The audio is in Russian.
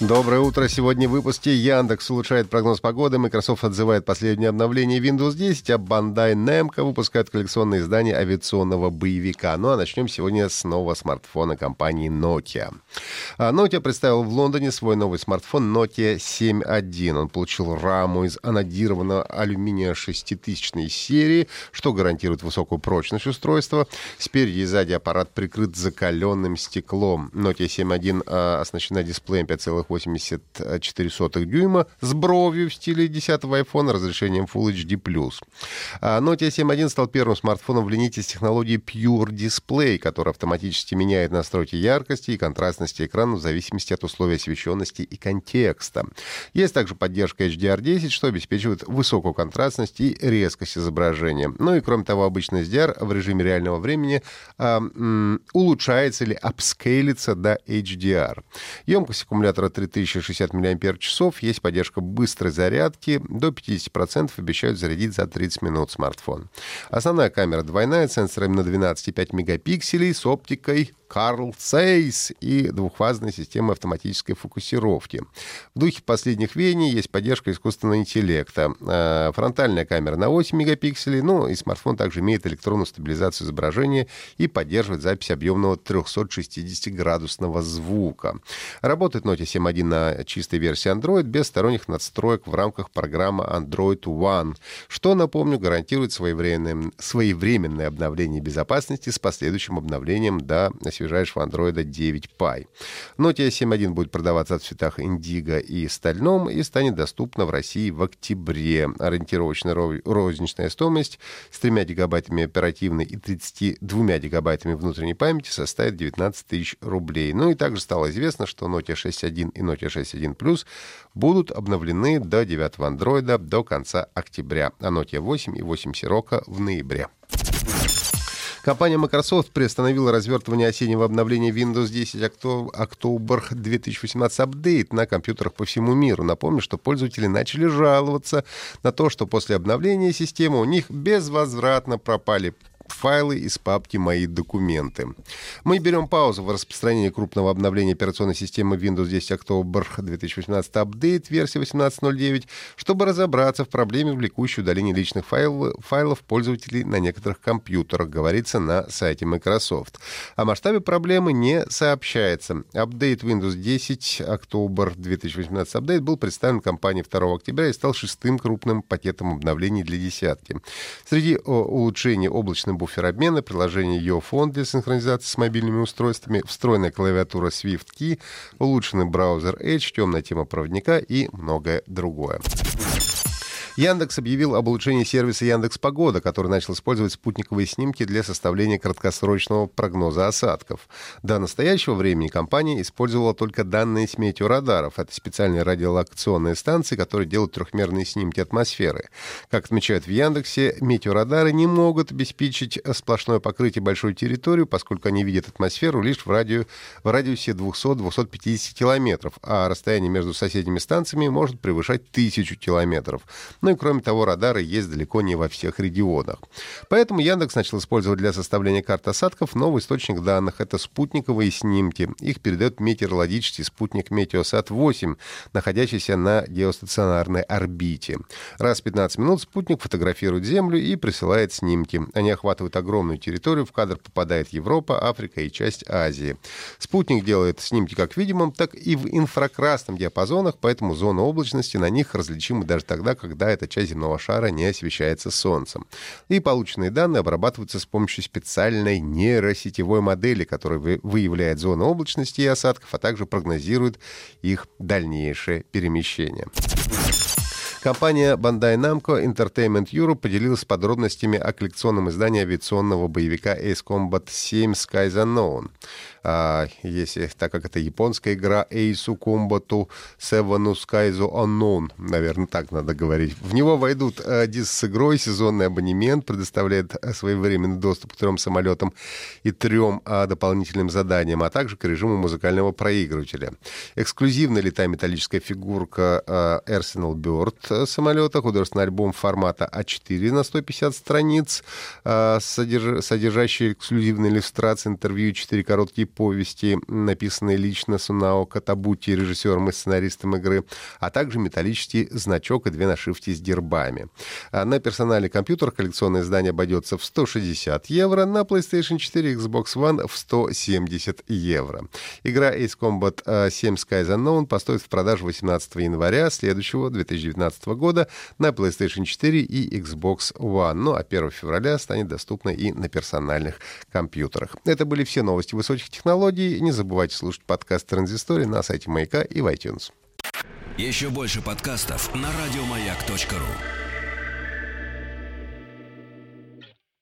Доброе утро. Сегодня в выпуске Яндекс улучшает прогноз погоды, Microsoft отзывает последнее обновление Windows 10, а Bandai Namco выпускает коллекционное издание авиационного боевика. Ну а начнем сегодня с нового смартфона компании Nokia. А, Nokia представил в Лондоне свой новый смартфон Nokia 7.1. Он получил раму из анодированного алюминия 6000 серии, что гарантирует высокую прочность устройства. Спереди и сзади аппарат прикрыт закаленным стеклом. Nokia 7.1 а, оснащена дисплеем 5,8 1,84 дюйма с бровью в стиле 10-го iPhone разрешением Full HD+. Nokia 7.1 стал первым смартфоном в линейке с технологией Pure Display, который автоматически меняет настройки яркости и контрастности экрана в зависимости от условий освещенности и контекста. Есть также поддержка HDR10, что обеспечивает высокую контрастность и резкость изображения. Ну и кроме того, обычный SDR в режиме реального времени э, улучшается или апскейлится до HDR. Емкость аккумулятора 3060 мАч, есть поддержка быстрой зарядки, до 50% обещают зарядить за 30 минут смартфон. Основная камера двойная, сенсорами на 12,5 мегапикселей с оптикой Carl Zeiss и двухфазной системой автоматической фокусировки. В духе последних веяний есть поддержка искусственного интеллекта. Э, фронтальная камера на 8 мегапикселей, ну и смартфон также имеет электронную стабилизацию изображения и поддерживает запись объемного 360-градусного звука. Работает Note 7.1 на чистой версии Android без сторонних надстроек в рамках программы Android One, что, напомню, гарантирует своевременное, своевременное обновление безопасности с последующим обновлением до свежайшего Android 9 Pie. Nokia 7.1 будет продаваться в цветах индиго и стальном и станет доступна в России в октябре. Ориентировочная розничная стоимость с 3 гигабайтами оперативной и 32 гигабайтами внутренней памяти составит 19 тысяч рублей. Ну и также стало известно, что Nokia 6.1 и Nokia 6.1 Plus будут обновлены до 9 Android до конца октября, а Nokia 8 и 8 Sirocco в ноябре. Компания Microsoft приостановила развертывание осеннего обновления Windows 10 October 2018 Update на компьютерах по всему миру. Напомню, что пользователи начали жаловаться на то, что после обновления системы у них безвозвратно пропали файлы из папки «Мои документы». Мы берем паузу в распространении крупного обновления операционной системы Windows 10 October 2018 Update версии 18.09, чтобы разобраться в проблеме, влекущей удаление личных файлов, файлов пользователей на некоторых компьютерах, говорится на сайте Microsoft. О масштабе проблемы не сообщается. Апдейт Windows 10 October 2018 Update был представлен компанией 2 октября и стал шестым крупным пакетом обновлений для десятки. Среди улучшений облачным буфер обмена, приложение YoFone для синхронизации с мобильными устройствами, встроенная клавиатура SwiftKey, улучшенный браузер Edge, темная тема проводника и многое другое. Яндекс объявил об улучшении сервиса Яндекс Погода, который начал использовать спутниковые снимки для составления краткосрочного прогноза осадков. До настоящего времени компания использовала только данные с метеорадаров. Это специальные радиолокационные станции, которые делают трехмерные снимки атмосферы. Как отмечают в Яндексе, метеорадары не могут обеспечить сплошное покрытие большой территории, поскольку они видят атмосферу лишь в, радио, в радиусе 200-250 километров, а расстояние между соседними станциями может превышать тысячу километров. Ну и кроме того, радары есть далеко не во всех регионах. Поэтому Яндекс начал использовать для составления карт осадков новый источник данных. Это спутниковые снимки. Их передает метеорологический спутник Метеосат-8, находящийся на геостационарной орбите. Раз в 15 минут спутник фотографирует Землю и присылает снимки. Они охватывают огромную территорию. В кадр попадает Европа, Африка и часть Азии. Спутник делает снимки как в видимом, так и в инфракрасном диапазонах, поэтому зона облачности на них различима даже тогда, когда эта часть земного шара не освещается солнцем. И полученные данные обрабатываются с помощью специальной нейросетевой модели, которая выявляет зоны облачности и осадков, а также прогнозирует их дальнейшее перемещение. Компания Bandai Namco Entertainment Europe поделилась подробностями о коллекционном издании авиационного боевика Ace Combat 7 Skies Unknown. А, если, так как это японская игра Ace Combat 7 Skies Unknown, наверное, так надо говорить. В него войдут а, диск с игрой, сезонный абонемент, предоставляет а, своевременный доступ к трем самолетам и трем а, дополнительным заданиям, а также к режиму музыкального проигрывателя. Эксклюзивная летая металлическая фигурка а, Arsenal Bird самолета, художественный альбом формата А4 на 150 страниц, а, содерж... содержащий эксклюзивные иллюстрации, интервью, четыре короткие повести, написанные лично Сунао Катабути, режиссером и сценаристом игры, а также металлический значок и две нашивки с гербами. А на персональный компьютер коллекционное издание обойдется в 160 евро, на PlayStation 4 и Xbox One в 170 евро. Игра Ace Combat 7 Skies Unknown поступит в продажу 18 января следующего 2019 года на PlayStation 4 и Xbox One. Ну а 1 февраля станет доступна и на персональных компьютерах. Это были все новости высоких технологий. Не забывайте слушать подкаст «Транзистория» на сайте Маяка и в iTunes. Еще больше подкастов на радиомаяк.ру